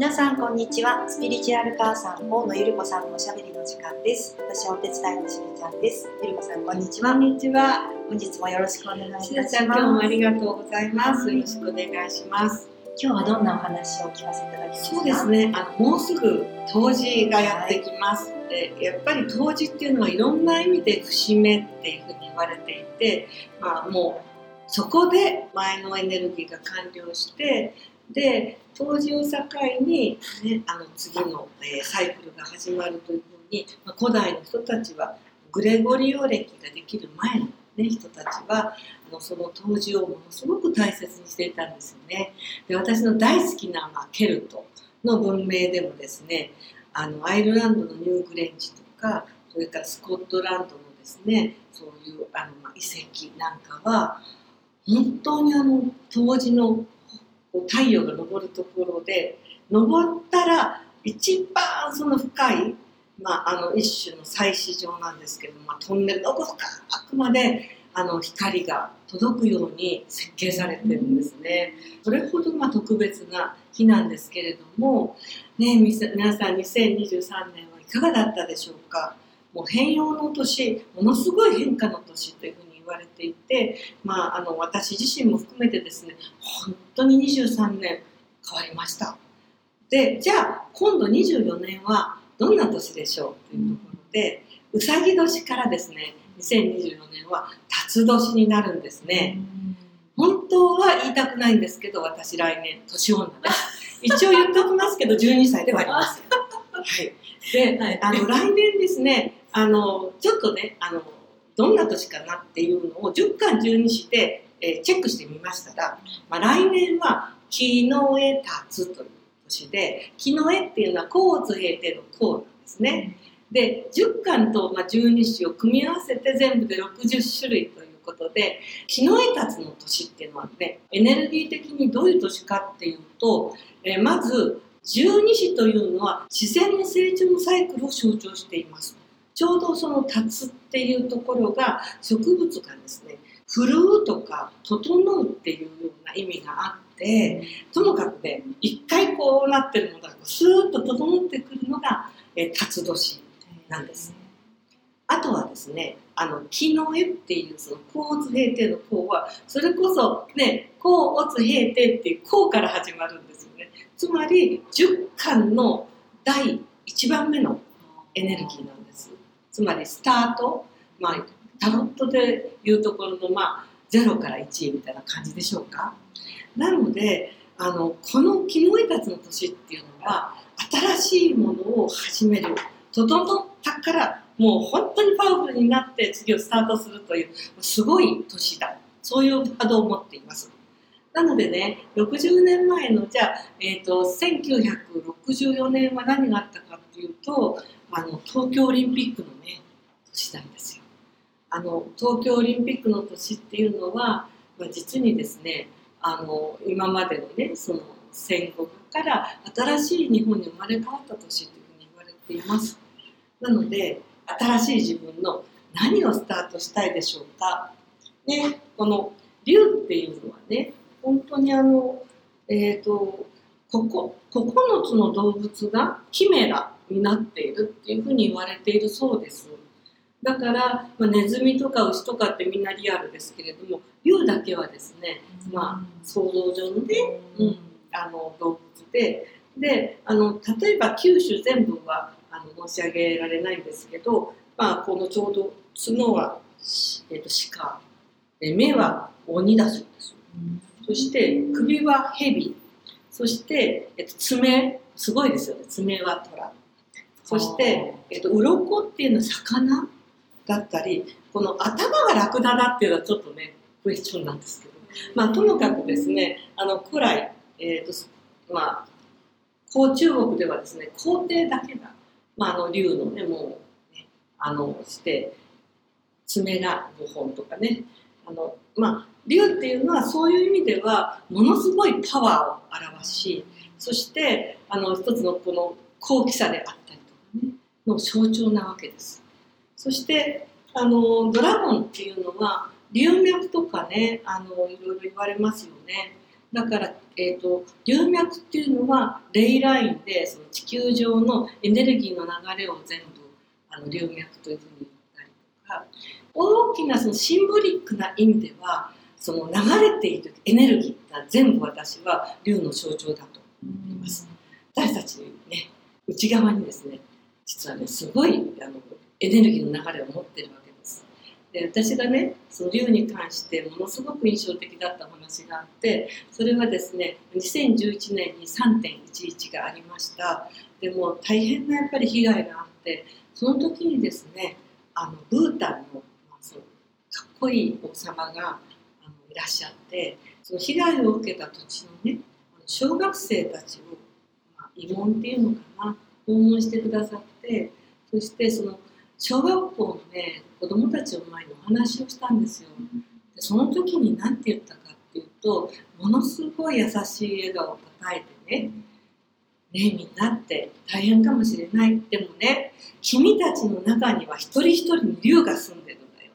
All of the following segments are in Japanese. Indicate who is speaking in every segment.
Speaker 1: 皆さんこんにちはスピリチュアル母さん大野ゆり子さんのおしゃべりの時間です私はお手伝いのしずちゃんですゆり子さんこんにちは
Speaker 2: こんにちは。
Speaker 1: 本日もよろしくお願いいたし
Speaker 2: し
Speaker 1: ます
Speaker 2: ずちゃん、今日もありがとうございます。よろしくお願いします。
Speaker 1: 今日はどんなお話を聞かせていただけますか？
Speaker 2: そうですね。あのもうすぐ冬至がやってきます。で、やっぱり冬至っていうのはいろんな意味で節目っていうふうに言われていて、まあもうそこで前のエネルギーが完了して、で冬至を境に、ね、あの次の、えーサイクルが始まるというふうに、まあ、古代の人たちはグレゴリオ暦ができる前の、ね、人たちはあのその冬至をものすごく大切にしていたんですよね。で私の大好きな、まあ、ケルトの文明でもですねあのアイルランドのニューグレンジとかそれからスコットランドのですねそういうあの、まあ、遺跡なんかは本当にあの冬至のこう太陽が昇るところで昇ったら一番その深い、まあ、あの一種の採石場なんですけど、まあ、トンネルの奥深くまであの光が届くように設計されてるんですね。それほどまあ特別な日なんですけれども、ね、皆さん2023年はいかがだったでしょうかもう変容の年ものすごい変化の年というふうにわれていて、まあ、あの私自身も含めてですね本当に23年変わりました。でじゃあ今度24年はどんな年でしょうというところでうさぎ年からですね2024年は辰年になるんですね。本当は言いたくないんですけど私来年年女です一応言っておきますけど12歳ではありませんはい。で、
Speaker 1: はい。
Speaker 2: あの来年ですねあのちょっとねあのどんな年かなっていうのを10巻12して、えーチェックしてみましたら、まあ、来年は木の絵立つという年で木の絵っていうのは甲乙平定の甲なんですね、で10巻とまあ12種を組み合わせて全部で60種類ということで木の絵立つの年っていうのはねエネルギー的にどういう年かっていうと、えーまず十二支というのは自然の成長のサイクルを象徴していますちょうどその立つっていうところが植物がですね振るうとか整うっていうような意味があってともかくね一回こうなってるのがスーッと整ってくるのが、えー、辰年なんですあとはですね、あの木の絵っていうその甲乙平定の甲はそれこそね甲乙平定っていう甲から始まるんですよね。つまり10巻の第1番目のエネルギーなんです。つまりスタート、まあタロットでいうところのまあ0から1みたいな感じでしょうか。なのであのこの木の絵たちの年っていうのは新しいものを始める整ったからもう本当にパワフルになって次をスタートするというすごい年だそういう波動を持っていますなのでね60年前のじゃあ、えー、と1964年は何があったかっていうとあの東京オリンピックのね年なんですよ。あの東京オリンピックの年っていうのは、まあ、実にですねあの今までのねその戦後から新しい日本に生まれ変わった年というふうに言われています。なので新しい自分の何をスタートしたいでしょうか。ね、この竜っていうのはね、本当にあの、えっ、と、ここ、9つの動物がキメラ。になっているっていうふうに言われているそうです。だから、まあ、ネズミとか牛とかってみんなリアルですけれども、竜だけはですね、まあ、想像上のね、うん、あの動物で、で、あの、例えば九種全部はあの申し上げられないんですけど、まあ、このちょうど角は、しえっと鹿。で目は鬼だそうです。そして首は蛇。そして、えっと、爪。すごいですよね。爪は虎そして、えっと、鱗っていうのは魚？だったりこの頭がラクダだっていうのはちょっとねクエスチョンなんですけど、まあ、ともかくですねあの古来、えっとまあ、古中国ではですね皇帝だけがまあ、あの竜のねもうねあのして爪が5本とかねあのまあ竜っていうのはそういう意味ではものすごいパワーを表しそしてあの一つのこの高貴さであったりの象徴なわけです。そしてあのドラゴンっていうのは龍脈とかねあのいろいろ言われますよね。だから、えー、と流脈っていうのはレイラインでその地球上のエネルギーの流れを全部あの流脈というふうに言ったりとか大きなそのシンボリックな意味ではその流れているエネルギーってのは全部私は龍の象徴だと思います。私たちね内側にですねはねすごいあのエネルギーの流れを持ってるわけです。で私がねその龍に関してものすごく印象的だったお話があってそれはですね2011年に3.11がありましたでも大変なやっぱり被害があってその時にですねあのブータンの,、まあ、そのかっこいい王様があのいらっしゃってその被害を受けた土地のね小学生たちを、慰問っていうのかな訪問してくださってそしてその小学校のね子どもたちの前にお話をしたんですよ。でその時に何て言ったかっていうとものすごい優しい笑顔を抱えてね「ねえみんなって大変かもしれない。でもね君たちの中には一人一人に竜が住んでるんだよ」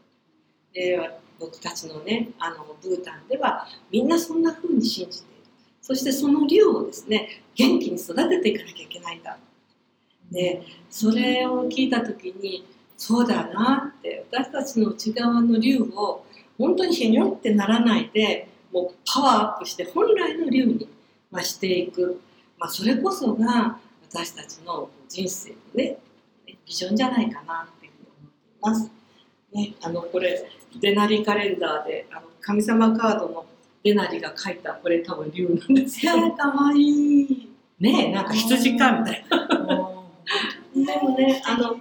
Speaker 2: で僕たちのねあのブータンではみんなそんな風に信じている。そしてその竜をですね元気に育てていかなきゃいけないんだ。でそれを聞いた時にそうだなって私たちの内側の竜を本当にへにょってならないでもうパワーアップして本来の竜に、まあ、していく、まあ、それこそが私たちの人生のねビジョンじゃないかなっていうふうに思っています。ね、あのこれデナリカレンダーであの神様カードのデナリが書いたこれ多分竜なんですよ。
Speaker 1: かわいい。
Speaker 2: ねなんか羊かみたいな。ねあの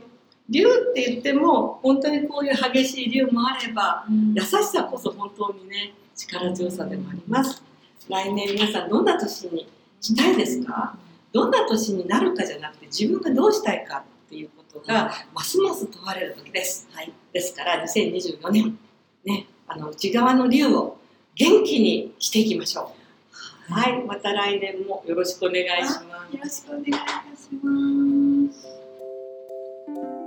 Speaker 2: 竜って言っても本当にこういう激しい竜もあれば優しさこそ本当にね力強さでもあります。来年皆さんどんな年にしたいですか？どんな年になるかじゃなくて自分がどうしたいかっていうことがますます問われる時です、はい、ですから2024年ねあの内側の竜を元気にしていきましょう。はい。また来年もよろしくお願いします。
Speaker 1: よろしくお願いいたします。thank you